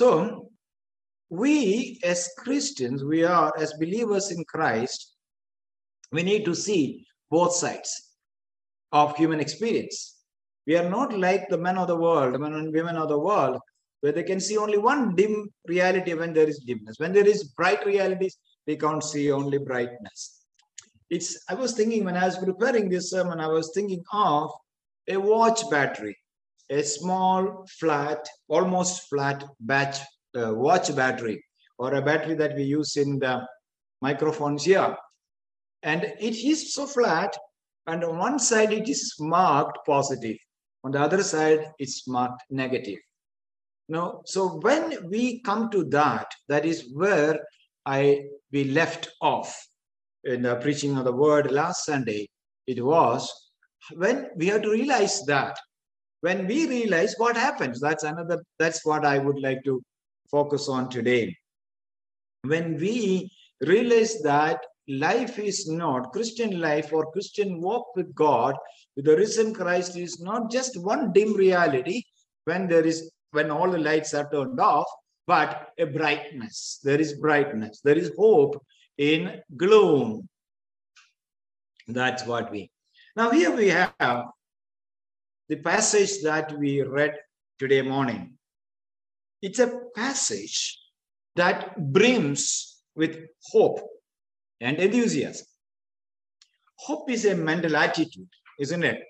So, we as Christians, we are as believers in Christ, we need to see both sides of human experience. We are not like the men of the world, men and women of the world, where they can see only one dim reality when there is dimness. When there is bright realities, they can't see only brightness. It's I was thinking when I was preparing this sermon, I was thinking of a watch battery, a small, flat, almost flat batch uh, watch battery, or a battery that we use in the microphones here. And it is so flat, and on one side it is marked positive, on the other side it's marked negative. No, so when we come to that, that is where I we left off in the preaching of the word last Sunday. It was when we have to realize that when we realize what happens that's another that's what i would like to focus on today. When we realize that life is not christian life or christian walk with god with the risen christ is not just one dim reality when there is when all the lights are turned off but a brightness. There is brightness. There is hope in gloom. That's what we now here we have the passage that we read today morning. It's a passage that brims with hope and enthusiasm. Hope is a mental attitude, isn't it?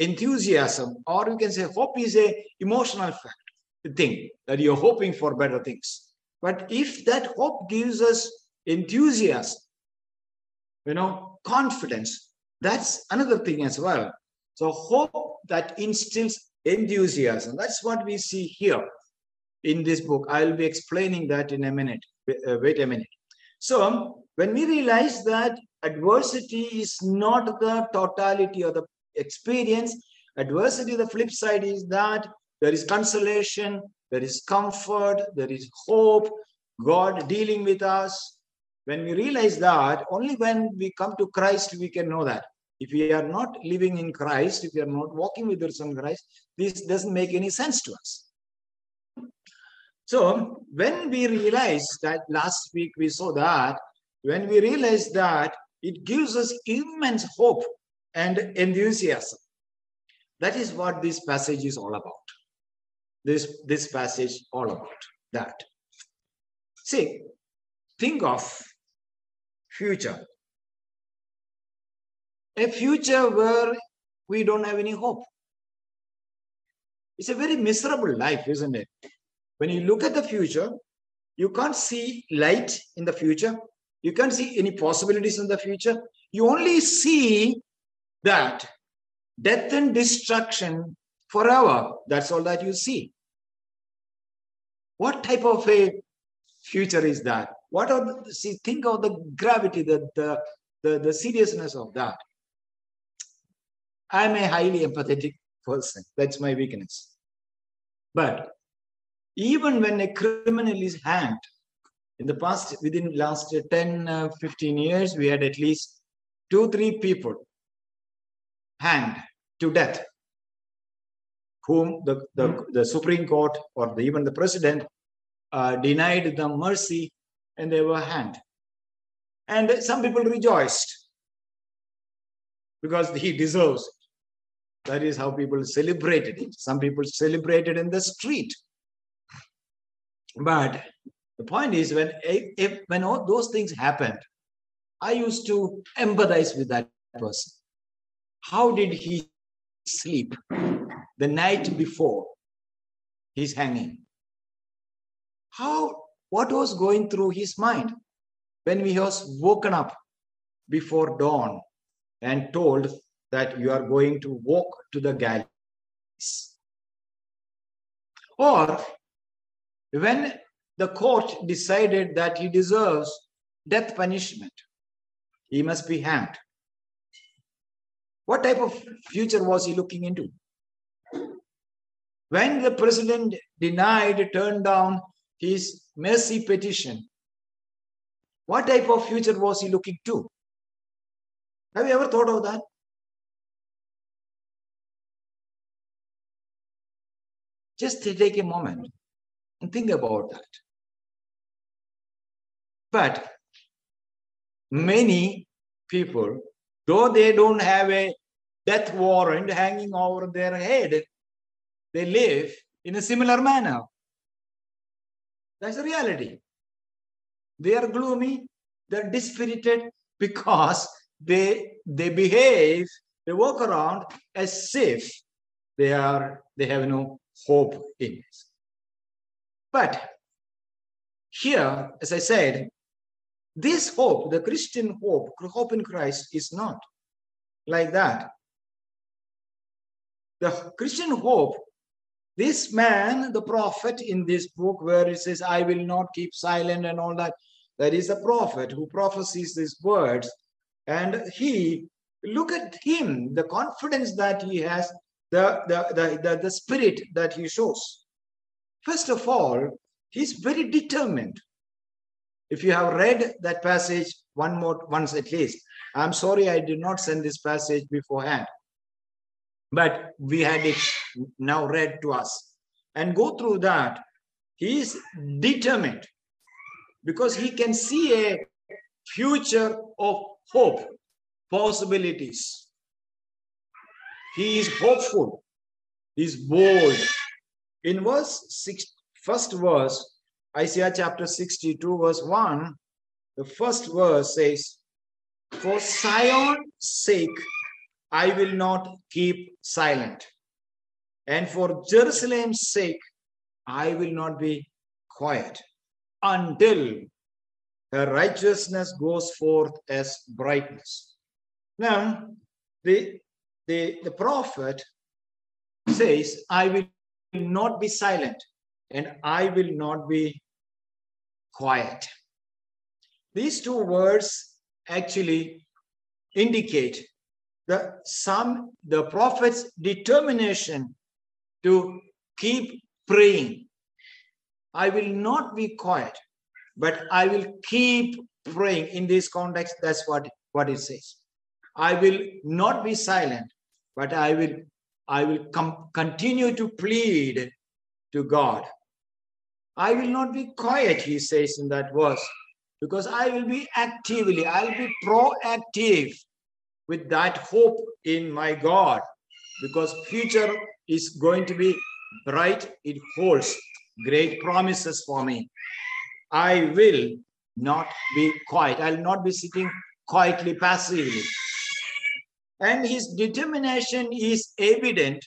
Enthusiasm, or you can say hope is a emotional fact, the thing that you're hoping for better things. But if that hope gives us enthusiasm, you know, confidence, that's another thing as well. So hope that instills enthusiasm. That's what we see here in this book. I'll be explaining that in a minute. Uh, wait a minute. So when we realize that adversity is not the totality of the experience, adversity, the flip side is that there is consolation, there is comfort, there is hope, God dealing with us. When we realize that, only when we come to Christ, we can know that. If we are not living in Christ, if we are not walking with the risen Christ, this doesn't make any sense to us. So when we realize that last week we saw that, when we realize that it gives us immense hope and enthusiasm. That is what this passage is all about. This, this passage all about that. See, think of future a future where we don't have any hope. It's a very miserable life, isn't it? When you look at the future, you can't see light in the future. You can't see any possibilities in the future. You only see that death and destruction forever. That's all that you see. What type of a future is that? What are the, see? Think of the gravity, the, the the the seriousness of that. I'm a highly empathetic person. That's my weakness. But even when a criminal is hanged, in the past, within last 10, uh, 15 years, we had at least two, three people hanged to death, whom the, the, the Supreme Court or the, even the president uh, denied the mercy and they were hanged. And some people rejoiced because he deserves it. that is how people celebrated it. Some people celebrated in the street. But the point is, when if, when all those things happened, I used to empathize with that person. How did he sleep the night before his hanging? How what was going through his mind when he was woken up before dawn and told that you are going to walk to the galleys. Or when the court decided that he deserves death punishment, he must be hanged. What type of future was he looking into? When the president denied, turned down his mercy petition, what type of future was he looking to? Have you ever thought of that? Just take a moment. And think about that. But many people, though they don't have a death warrant hanging over their head, they live in a similar manner. That's the reality. They are gloomy, they're dispirited because they they behave, they walk around as if they are they have no hope in it. But here, as I said, this hope, the Christian hope, hope in Christ, is not like that. The Christian hope, this man, the prophet in this book, where it says, I will not keep silent and all that, that is a prophet who prophesies these words. And he, look at him, the confidence that he has, the, the, the, the, the spirit that he shows. First of all, he's very determined. If you have read that passage one more once at least, I'm sorry I did not send this passage beforehand, but we had it now read to us. And go through that. He is determined because he can see a future of hope, possibilities. He is hopeful. He is bold. In verse six, first verse, Isaiah chapter 62, verse 1, the first verse says, For Zion's sake, I will not keep silent. And for Jerusalem's sake, I will not be quiet until her righteousness goes forth as brightness. Now, the, the, the prophet says, I will not be silent and I will not be quiet. These two words actually indicate the some the prophet's determination to keep praying. I will not be quiet, but I will keep praying. In this context, that's what, what it says. I will not be silent, but I will I will com- continue to plead to God. I will not be quiet, he says in that verse, because I will be actively, I'll be proactive with that hope in my God, because future is going to be bright. It holds great promises for me. I will not be quiet. I'll not be sitting quietly, passively. And his determination is evident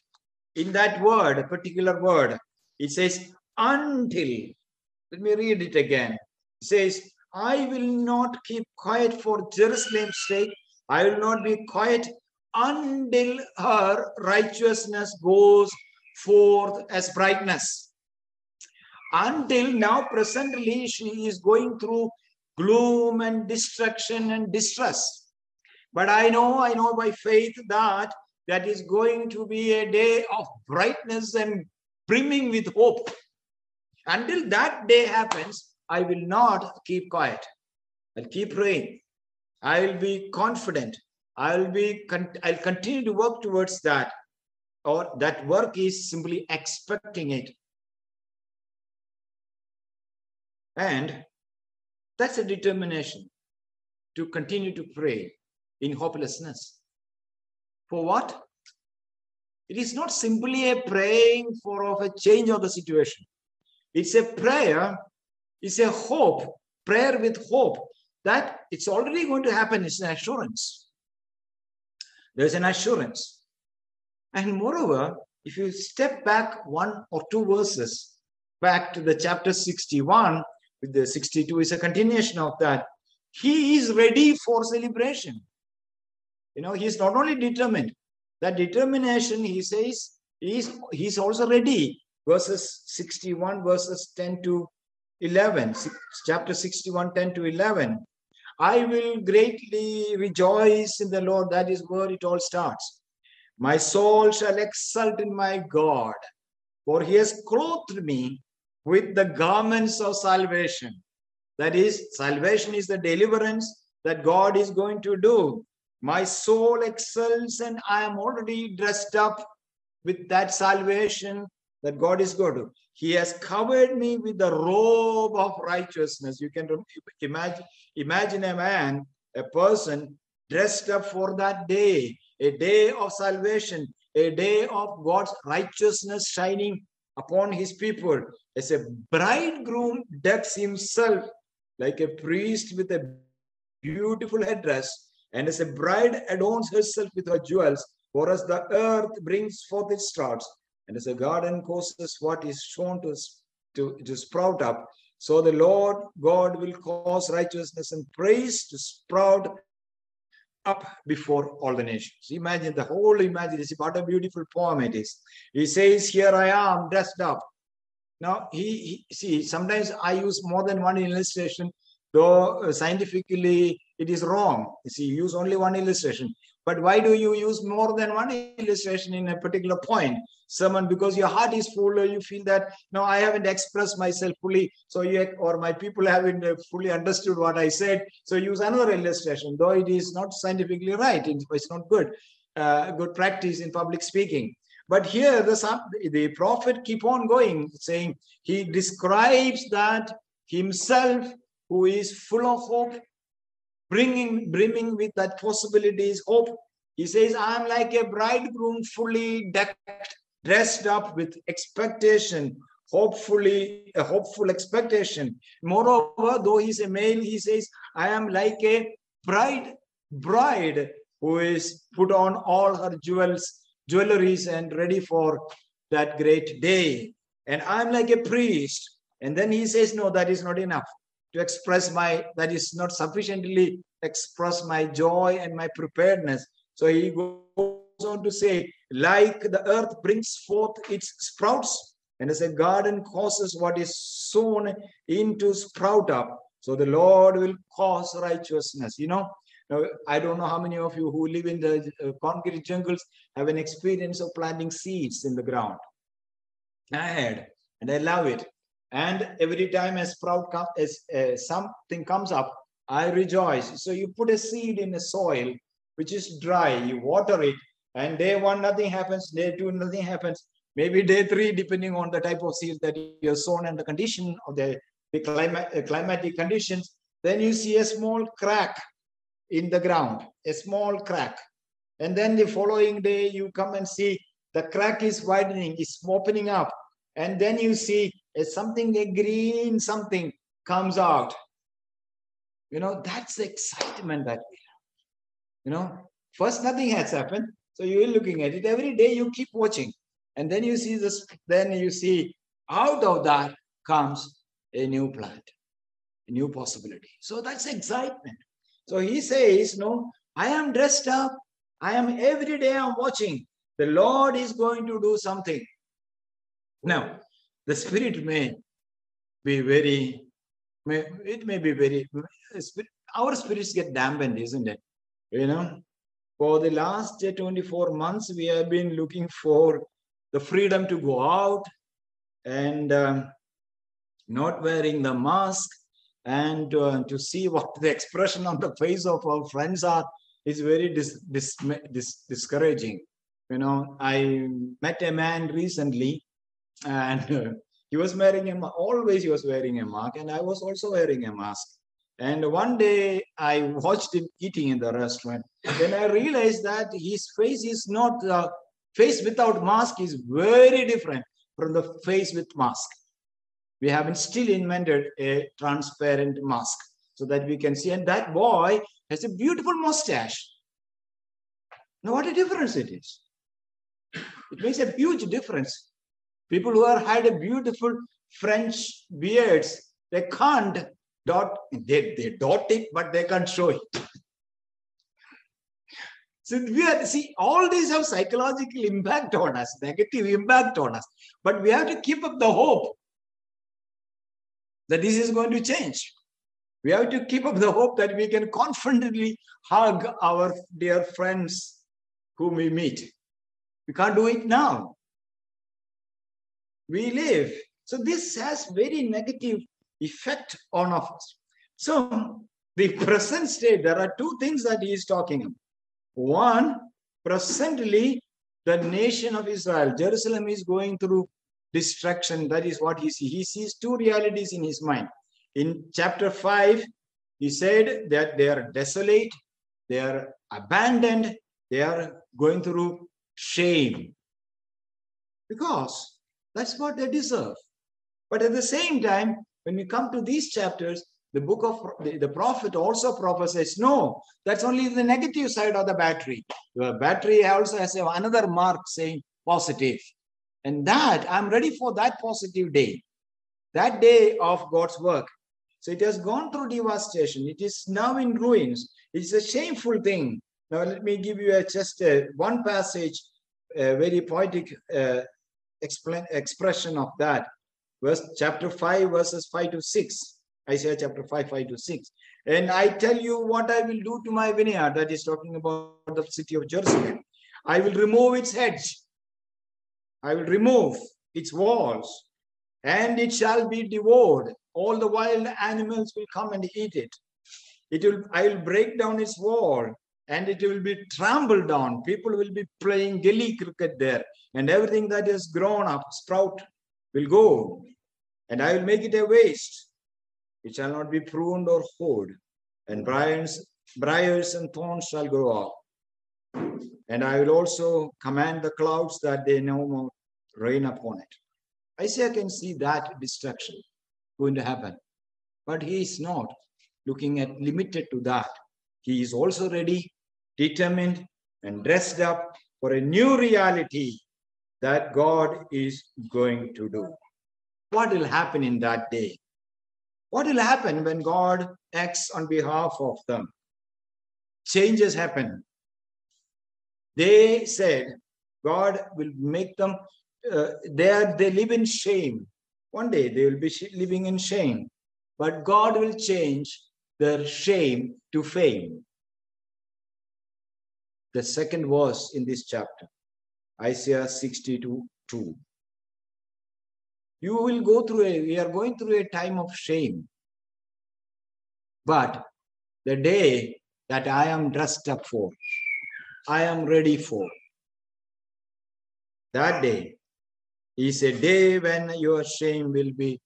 in that word, a particular word. It says, until. Let me read it again. It says, I will not keep quiet for Jerusalem's sake. I will not be quiet until her righteousness goes forth as brightness. Until now, presently, she is going through gloom and destruction and distress. But I know, I know by faith that that is going to be a day of brightness and brimming with hope. Until that day happens, I will not keep quiet. I'll keep praying. I will be confident. I'll be I'll continue to work towards that. Or that work is simply expecting it. And that's a determination to continue to pray in hopelessness. For what? It is not simply a praying for of a change of the situation. It's a prayer, it's a hope, prayer with hope that it's already going to happen. It's an assurance. There's an assurance. And moreover, if you step back one or two verses back to the chapter 61, with the 62 is a continuation of that. He is ready for celebration. You know, he's not only determined, that determination, he says, he's, he's also ready. Verses 61, verses 10 to 11, chapter 61, 10 to 11. I will greatly rejoice in the Lord. That is where it all starts. My soul shall exult in my God, for he has clothed me with the garments of salvation. That is, salvation is the deliverance that God is going to do. My soul exults, and I am already dressed up with that salvation that God is going to. He has covered me with the robe of righteousness. You can imagine, imagine a man, a person dressed up for that day, a day of salvation, a day of God's righteousness shining upon his people. As a bridegroom decks himself like a priest with a beautiful headdress, and as a bride adorns herself with her jewels, for as the earth brings forth its sprouts, and as a garden causes what is shown to, to, to sprout up, so the Lord God will cause righteousness and praise to sprout up before all the nations. Imagine the whole imagination. What a beautiful poem it is. He says, Here I am dressed up. Now, he, he see, sometimes I use more than one illustration, though uh, scientifically it is wrong. You see, use only one illustration. But why do you use more than one illustration in a particular point? Someone, because your heart is full, or you feel that no, I haven't expressed myself fully, so you or my people haven't uh, fully understood what I said. So use another illustration, though it is not scientifically right. It's not good, uh, good practice in public speaking. But here the, the prophet keep on going, saying he describes that himself who is full of hope bringing, brimming with that possibilities, hope. He says, I am like a bridegroom fully decked, dressed up with expectation, hopefully, a hopeful expectation. Moreover, though he's a male, he says, I am like a bride, bride who is put on all her jewels, jewelries and ready for that great day. And I'm like a priest. And then he says, no, that is not enough to express my, that is not sufficiently express my joy and my preparedness. So he goes on to say, like the earth brings forth its sprouts, and as a garden causes what is sown into sprout up, so the Lord will cause righteousness. You know, now, I don't know how many of you who live in the uh, concrete jungles have an experience of planting seeds in the ground. I had, and I love it. And every time a sprout comes, as uh, something comes up, I rejoice. So you put a seed in the soil which is dry, you water it, and day one nothing happens, day two nothing happens. Maybe day three, depending on the type of seed that you have sown and the condition of the, the climate, uh, climatic conditions, then you see a small crack in the ground, a small crack. And then the following day, you come and see the crack is widening, it's opening up. And then you see something, a green something comes out. You know, that's the excitement that we have. You know, first nothing has happened. So you're looking at it every day, you keep watching. And then you see this, then you see out of that comes a new plant, a new possibility. So that's excitement. So he says, No, I am dressed up. I am every day I'm watching. The Lord is going to do something. Now, the spirit may be very, may, it may be very, our spirits get dampened, isn't it? You know, for the last 24 months, we have been looking for the freedom to go out and um, not wearing the mask and uh, to see what the expression on the face of our friends are is very dis- dis- dis- discouraging. You know, I met a man recently and uh, he was wearing a mask, always he was wearing a mask and I was also wearing a mask. And one day I watched him eating in the restaurant. Then I realized that his face is not the face without mask is very different from the face with mask we haven't still invented a transparent mask so that we can see. And that boy has a beautiful mustache. Now, what a difference it is. It makes a huge difference. People who have had a beautiful French beards, they can't dot, they, they dot it, but they can't show it. So we are see all these have psychological impact on us, negative impact on us. But we have to keep up the hope that this is going to change. We have to keep up the hope that we can confidently hug our dear friends whom we meet. We can't do it now. We live. So this has very negative effect on us. So the present state, there are two things that he is talking about. One, presently, the nation of Israel, Jerusalem is going through destruction. That is what he sees. He sees two realities in his mind. In chapter 5, he said that they are desolate, they are abandoned, they are going through shame. Because that's what they deserve. But at the same time, when we come to these chapters, the book of the, the prophet also prophesies no that's only the negative side of the battery the battery also has another mark saying positive and that i'm ready for that positive day that day of god's work so it has gone through devastation it is now in ruins it's a shameful thing now let me give you a, just a, one passage a very poetic uh, explain, expression of that verse chapter 5 verses 5 to 6 Isaiah chapter 5, 5 to 6. And I tell you what I will do to my vineyard. That is talking about the city of Jerusalem. I will remove its hedge. I will remove its walls, and it shall be devoured. All the wild animals will come and eat it. It will. I will break down its wall, and it will be trampled down. People will be playing gilly cricket there, and everything that has grown up, sprout, will go, and I will make it a waste it shall not be pruned or hoed, and briars, briars and thorns shall grow up. And I will also command the clouds that they no more rain upon it. Isaiah can see that destruction going to happen. But he is not looking at limited to that. He is also ready, determined, and dressed up for a new reality that God is going to do. What will happen in that day? What will happen when God acts on behalf of them? Changes happen. They said God will make them, uh, they, are, they live in shame. One day they will be living in shame, but God will change their shame to fame. The second verse in this chapter, Isaiah 62 2 you will go through a we are going through a time of shame but the day that i am dressed up for i am ready for. That day is a day when your shame will be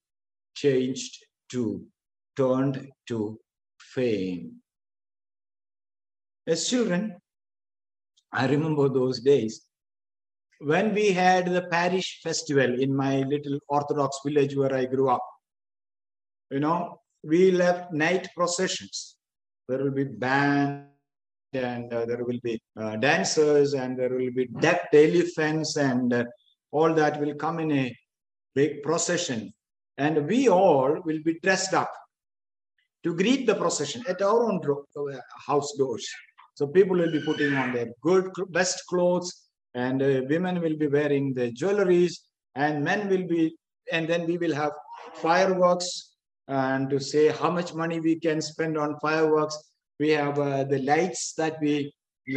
changed to turned to fame. As children i remember those days when we had the parish festival in my little Orthodox village where I grew up, you know, we left night processions. There will be band and uh, there will be uh, dancers and there will be decked elephants and uh, all that will come in a big procession. And we all will be dressed up to greet the procession at our own uh, house doors. So people will be putting on their good, best clothes and uh, women will be wearing the jewelries and men will be and then we will have fireworks and to say how much money we can spend on fireworks we have uh, the lights that we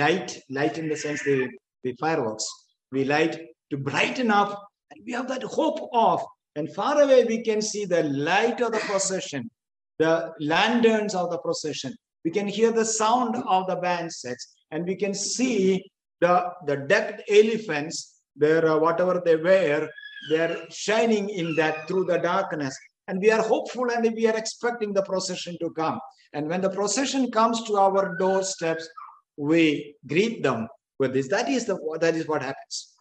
light light in the sense the, the fireworks we light to brighten up and we have that hope of and far away we can see the light of the procession the lanterns of the procession we can hear the sound of the band sets and we can see the, the decked elephants, their uh, whatever they wear, they're shining in that through the darkness. And we are hopeful and we are expecting the procession to come. And when the procession comes to our doorsteps, we greet them with this. That is the that is what happens.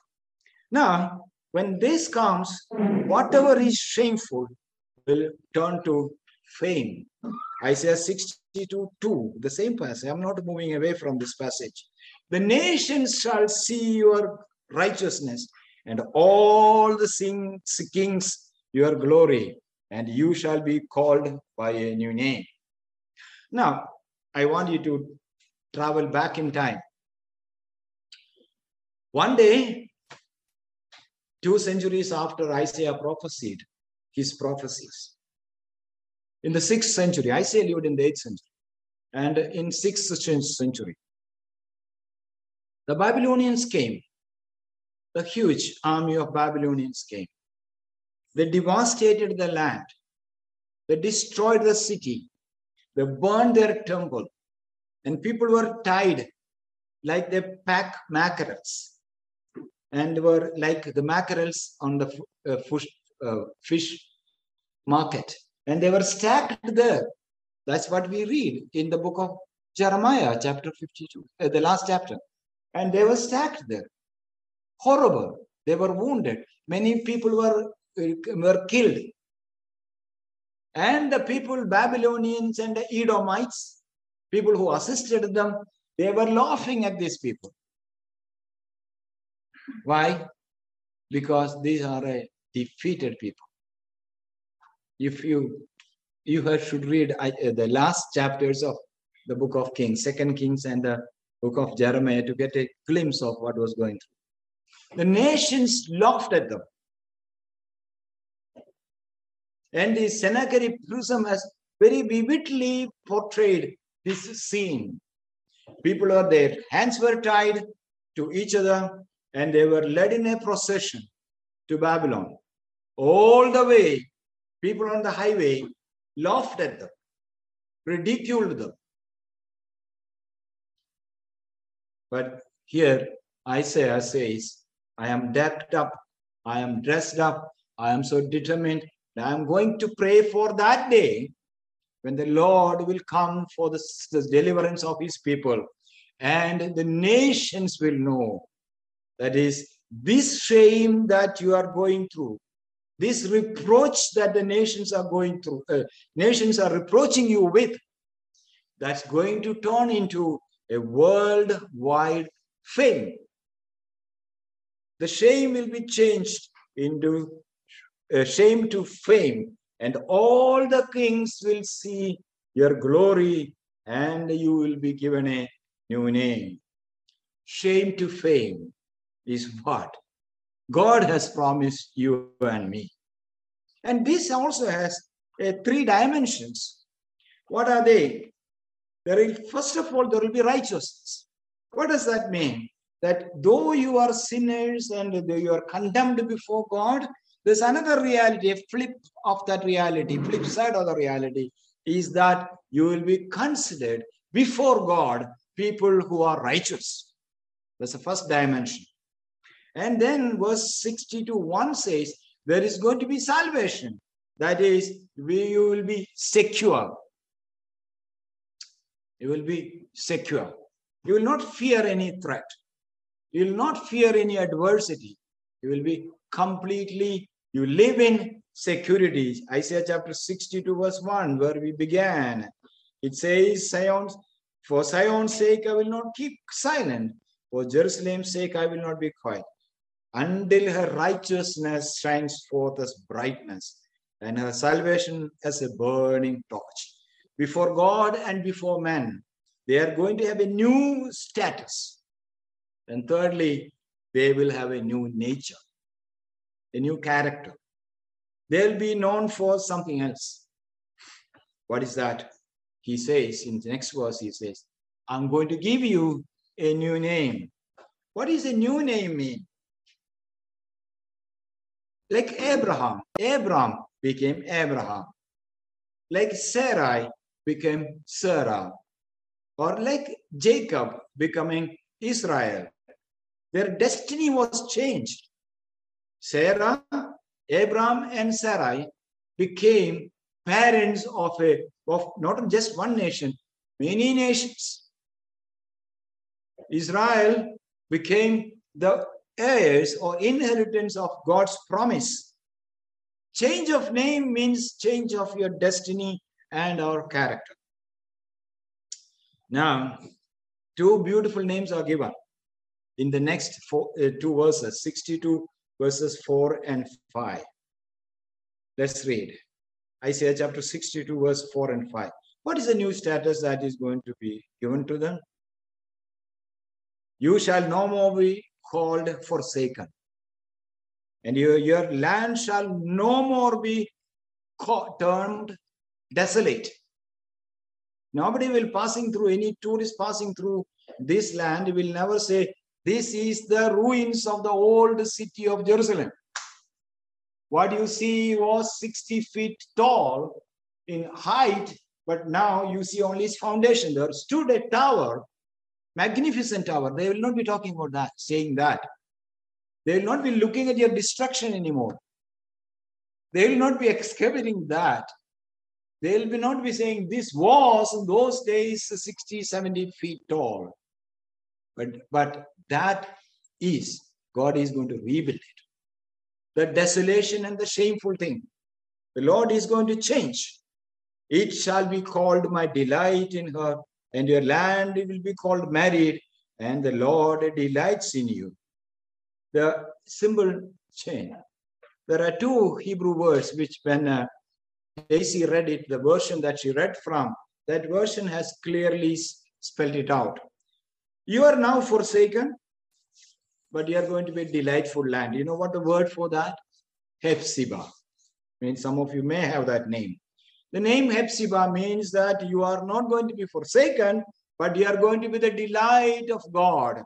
Now, when this comes, whatever is shameful will turn to fame. Isaiah 62 2, the same passage. I'm not moving away from this passage. The nations shall see your righteousness, and all the kings your glory, and you shall be called by a new name. Now, I want you to travel back in time. One day, two centuries after Isaiah prophesied his prophecies, in the sixth century, Isaiah lived in the eighth century, and in sixth century, the Babylonians came. The huge army of Babylonians came. They devastated the land. They destroyed the city. They burned their temple. And people were tied like they pack mackerels. and were like the mackerels on the uh, fish, uh, fish market. And they were stacked there. That's what we read in the book of Jeremiah, chapter 52, uh, the last chapter. And they were stacked there. Horrible. They were wounded. Many people were, uh, were killed. And the people, Babylonians and the Edomites, people who assisted them, they were laughing at these people. Why? Because these are a defeated people. If you you should read uh, the last chapters of the book of Kings, Second Kings, and the book of Jeremiah to get a glimpse of what was going through. The nations laughed at them. And the Sennacherib Prism has very vividly portrayed this scene. People were there, hands were tied to each other, and they were led in a procession to Babylon. All the way, people on the highway laughed at them, ridiculed them. But here Isaiah says, I am decked up, I am dressed up, I am so determined I am going to pray for that day when the Lord will come for the, the deliverance of his people. And the nations will know that is this shame that you are going through, this reproach that the nations are going through, uh, nations are reproaching you with, that's going to turn into a worldwide fame. The shame will be changed into uh, shame to fame, and all the kings will see your glory, and you will be given a new name. Shame to fame is what God has promised you and me. And this also has uh, three dimensions. What are they? There will, first of all, there will be righteousness. What does that mean? That though you are sinners and you are condemned before God, there's another reality, a flip of that reality, flip side of the reality is that you will be considered before God people who are righteous. That's the first dimension. And then verse 62 1 says, there is going to be salvation. That is, we, you will be secure. You will be secure. You will not fear any threat. You will not fear any adversity. You will be completely, you live in security. Isaiah chapter 62, verse 1, where we began. It says, Zion's, for Zion's sake, I will not keep silent. For Jerusalem's sake, I will not be quiet until her righteousness shines forth as brightness and her salvation as a burning torch. Before God and before men, they are going to have a new status. And thirdly, they will have a new nature, a new character. They'll be known for something else. What is that? He says in the next verse, he says, I'm going to give you a new name. What does a new name mean? Like Abraham, Abram became Abraham. Like Sarai became Sarah. Or like Jacob becoming Israel. Their destiny was changed. Sarah, Abraham, and Sarai became parents of a of not just one nation, many nations. Israel became the heirs or inheritance of God's promise. Change of name means change of your destiny and our character. Now, two beautiful names are given in the next four, uh, two verses 62 verses 4 and 5. Let's read Isaiah chapter 62, verse 4 and 5. What is the new status that is going to be given to them? You shall no more be called forsaken. And your, your land shall no more be termed desolate. Nobody will passing through, any tourist passing through this land will never say, this is the ruins of the old city of Jerusalem. What you see was 60 feet tall in height, but now you see only its foundation. There stood a tower magnificent tower. They will not be talking about that, saying that. They will not be looking at your destruction anymore. They will not be excavating that. They will not be saying this was in those days 60, 70 feet tall. But, but that is, God is going to rebuild it. The desolation and the shameful thing. The Lord is going to change. It shall be called my delight in her, and your land will be called married, and the Lord delights in you. The symbol change. There are two Hebrew words which, when uh, read it, the version that she read from, that version has clearly spelled it out. You are now forsaken, but you are going to be a delightful land. You know what the word for that? Hephzibah. I mean, some of you may have that name. The name Hephzibah means that you are not going to be forsaken, but you are going to be the delight of God,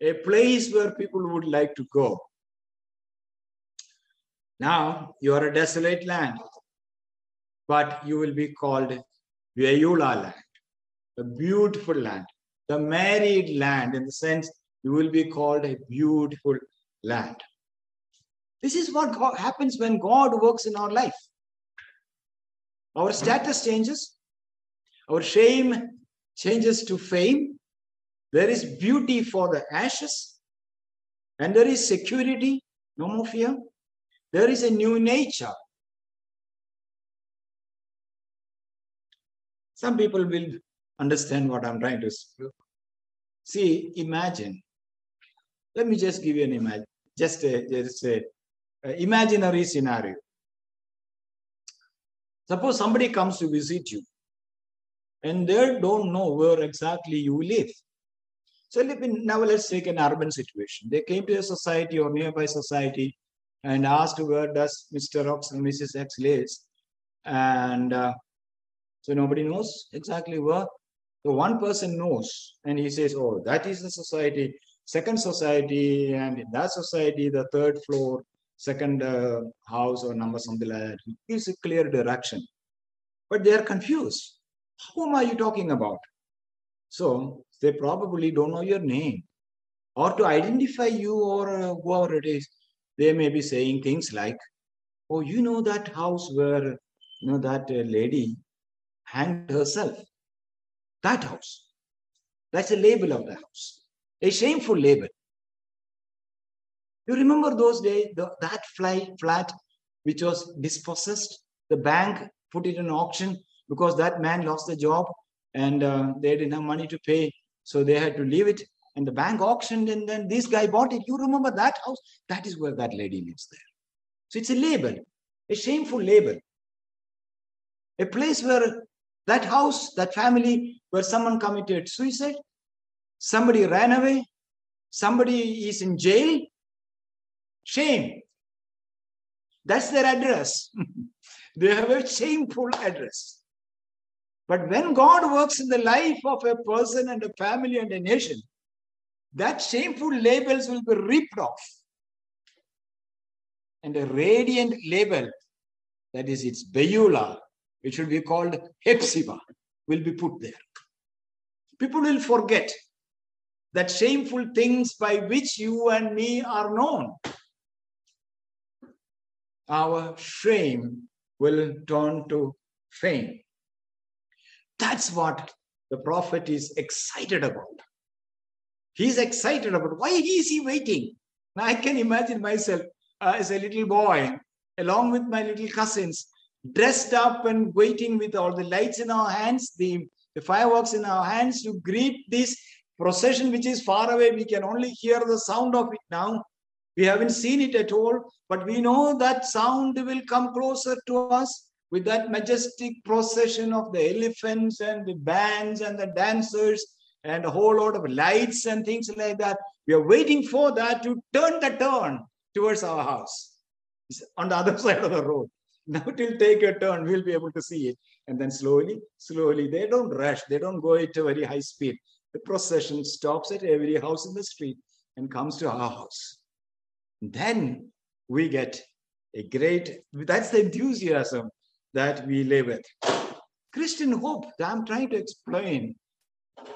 a place where people would like to go. Now you are a desolate land, but you will be called Beulah land, a beautiful land, the married land, in the sense you will be called a beautiful land. This is what God, happens when God works in our life. Our status changes, our shame changes to fame. There is beauty for the ashes, and there is security, no more fear. There is a new nature. Some people will understand what I'm trying to say. See, imagine. Let me just give you an image, just a, just a, a imaginary scenario. Suppose somebody comes to visit you and they don't know where exactly you live. So now let's take an urban situation. They came to a society or nearby society and asked where does Mr. X and Mrs. X lives. And uh, so nobody knows exactly where. So one person knows and he says, oh, that is the society, second society, and in that society, the third floor, second uh, house or number, something like that. Gives a clear direction. But they are confused. Whom are you talking about? So they probably don't know your name. Or to identify you or uh, whoever it is, they may be saying things like, oh, you know that house where you know that uh, lady hanged herself. That house. That's a label of the house. A shameful label. You remember those days, the, that fly, flat which was dispossessed? The bank put it in auction because that man lost the job and uh, they didn't have money to pay. So they had to leave it and the bank auctioned and then this guy bought it. You remember that house? That is where that lady lives there. So it's a label, a shameful label. A place where that house, that family, where someone committed suicide, somebody ran away, somebody is in jail. Shame. That's their address. they have a shameful address. But when God works in the life of a person and a family and a nation, that shameful labels will be ripped off. And a radiant label, that is its Beulah, it should be called Hephzibah, will be put there. People will forget that shameful things by which you and me are known. Our shame will turn to fame. That's what the prophet is excited about. He's excited about why is he waiting? Now I can imagine myself as a little boy, along with my little cousins, dressed up and waiting with all the lights in our hands, the, the fireworks in our hands to greet this procession which is far away. We can only hear the sound of it now. We haven't seen it at all, but we know that sound will come closer to us with that majestic procession of the elephants and the bands and the dancers and a whole lot of lights and things like that. We are waiting for that to turn the turn towards our house. It's on the other side of the road. Now it will take a turn, we'll be able to see it. And then slowly, slowly, they don't rush, they don't go at a very high speed. The procession stops at every house in the street and comes to our house. then we get a great, that's the enthusiasm that we live with. Christian hope, I'm trying to explain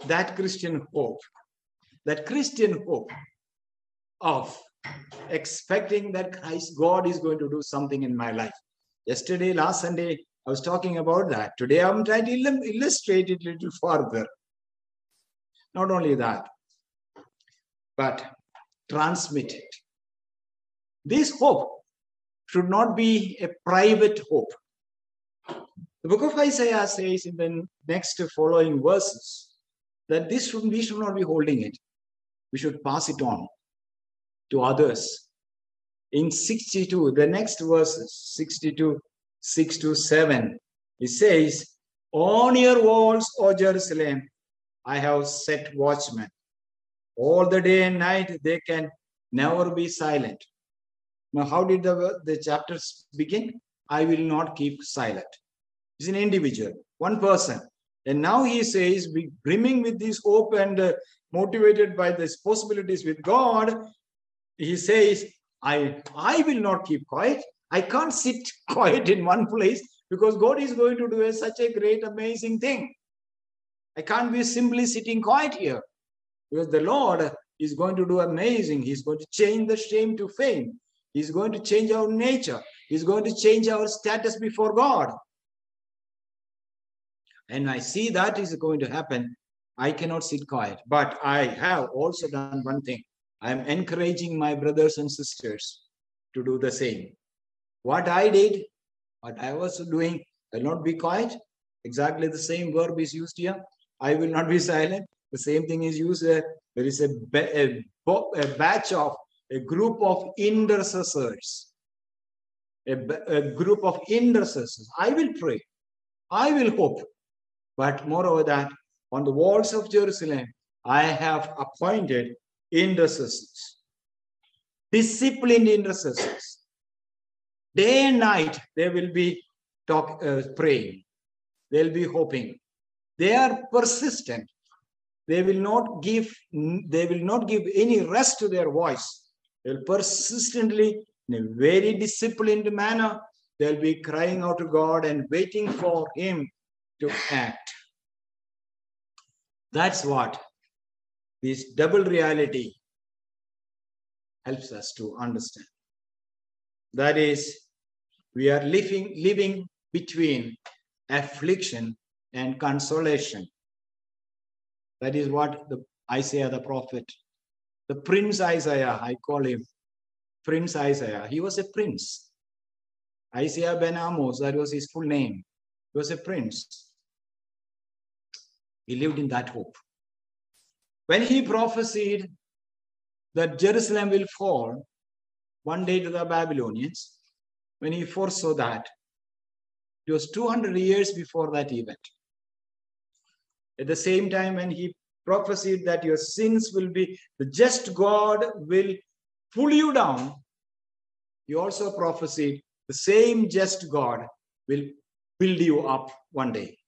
that Christian hope, that Christian hope of expecting that Christ, God is going to do something in my life. Yesterday, last Sunday, I was talking about that. Today, I'm trying to illustrate it a little further. Not only that, but transmit it. This hope should not be a private hope. The book of Isaiah says in the next following verses that this should, we should not be holding it. We should pass it on to others. In 62, the next verse 62, 6 to 7, it says, On your walls, O Jerusalem, I have set watchmen. All the day and night they can never be silent. Now, how did the, the chapters begin? I will not keep silent. It's an individual, one person. And now he says, brimming with this hope and uh, motivated by these possibilities with God, he says, I, I will not keep quiet. I can't sit quiet in one place because God is going to do a, such a great, amazing thing. I can't be simply sitting quiet here because the Lord is going to do amazing. He's going to change the shame to fame. He's going to change our nature. He's going to change our status before God. And I see that is going to happen. I cannot sit quiet. But I have also done one thing. I am encouraging my brothers and sisters to do the same. What I did, what I was doing, will not be quiet. Exactly the same verb is used here. I will not be silent. The same thing is used there. There is a, a, a batch of a group of intercessors. A, a group of intercessors. I will pray. I will hope. But moreover, that on the walls of Jerusalem, I have appointed intercessors, disciplined intercessors. Day and night, they will be talk, uh, praying. They'll be hoping. They are persistent. They will not give. They will not give any rest to their voice. They'll persistently, in a very disciplined manner, they'll be crying out to God and waiting for Him to act. That's what this double reality helps us to understand. That is, we are living, living between affliction and consolation. That is what the Isaiah the prophet, the Prince Isaiah, I call him Prince Isaiah. He was a prince. Isaiah ben Amos, that was his full name. He was a prince. He lived in that hope. When he prophesied that Jerusalem will fall one day to the Babylonians, when he foresaw that, it was 200 years before that event. At the same time, when he prophesied that your sins will be, the just God will pull you down, he also prophesied the same just God will build you up one day.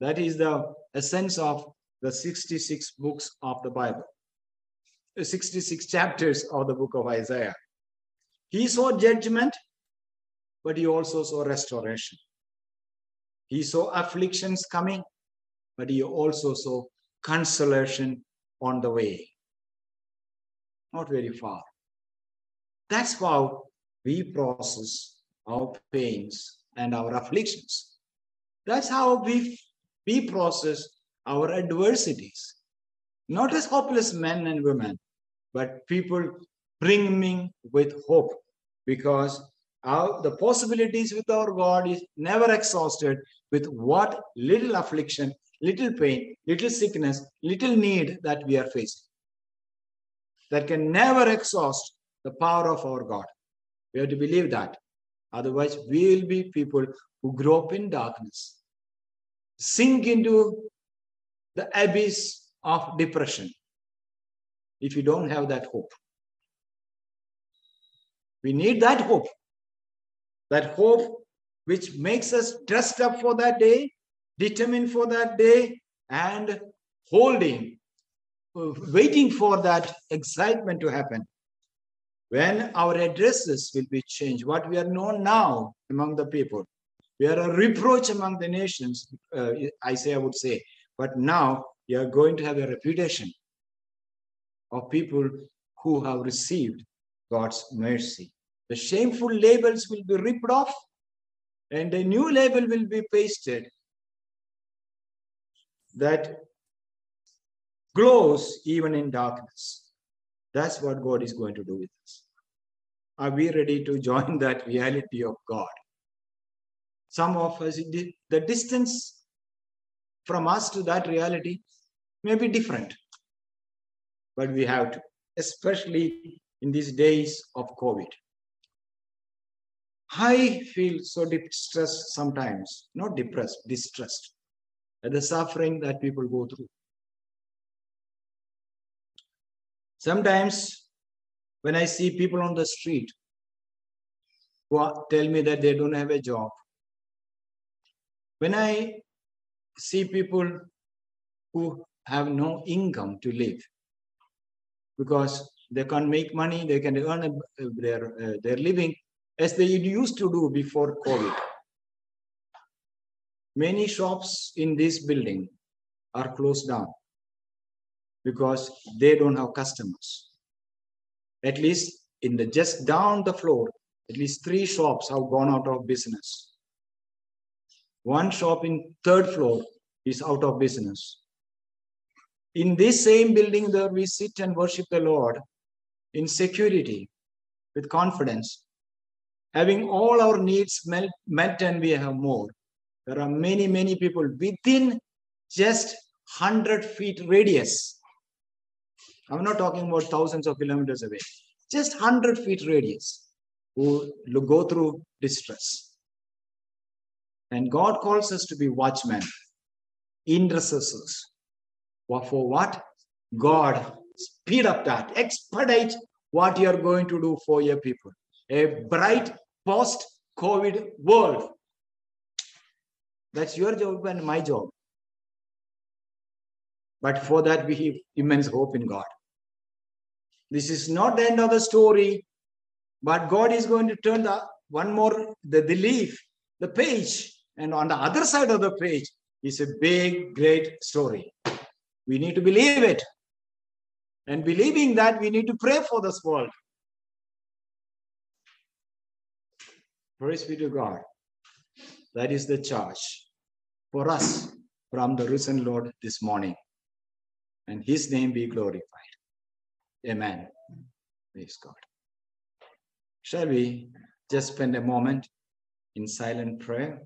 That is the essence of the 66 books of the Bible, 66 chapters of the book of Isaiah. He saw judgment, but he also saw restoration. He saw afflictions coming, but he also saw consolation on the way. Not very far. That's how we process our pains and our afflictions. That's how we we process our adversities, not as hopeless men and women, but people brimming with hope because our, the possibilities with our God is never exhausted with what little affliction, little pain, little sickness, little need that we are facing. That can never exhaust the power of our God. We have to believe that. Otherwise, we will be people who grow up in darkness, sink into the abyss of depression if you don't have that hope. We need that hope. That hope which makes us dressed up for that day, determined for that day, and holding, waiting for that excitement to happen. When our addresses will be changed, what we are known now among the people, we are a reproach among the nations, uh, Isaiah would say. But now you are going to have a reputation of people who have received God's mercy. The shameful labels will be ripped off and a new label will be pasted that glows even in darkness. That's what God is going to do with us. Are we ready to join that reality of God? Some of us, the distance from us to that reality may be different, but we have to, especially in these days of COVID. I feel so distressed sometimes, not depressed, distressed at the suffering that people go through. Sometimes when I see people on the street who tell me that they don't have a job, when I see people who have no income to live because they can't make money, they can earn their, uh, their living as they used to do before COVID. Many shops in this building are closed down because they don't have customers. At least in the just down the floor, at least three shops have gone out of business. One shop in third floor is out of business. In this same building there we sit and worship the Lord in security with confidence, having all our needs met, and we have more. There are many, many people within just 100 feet radius. I'm not talking about thousands of kilometers away, just 100 feet radius who go through distress. And God calls us to be watchmen, intercessors. For what? God, speed up that, expedite what you are going to do for your people. A bright post COVID world that's your job and my job. But for that, we have immense hope in God. This is not the end of the story, but God is going to turn the one more the, the leaf, the page, and on the other side of the page is a big, great story. We need to believe it. And believing that, we need to pray for this world. Praise be to God. That is the charge for us from the risen Lord this morning. And his name be glorified. Amen. Praise God. Shall we just spend a moment in silent prayer?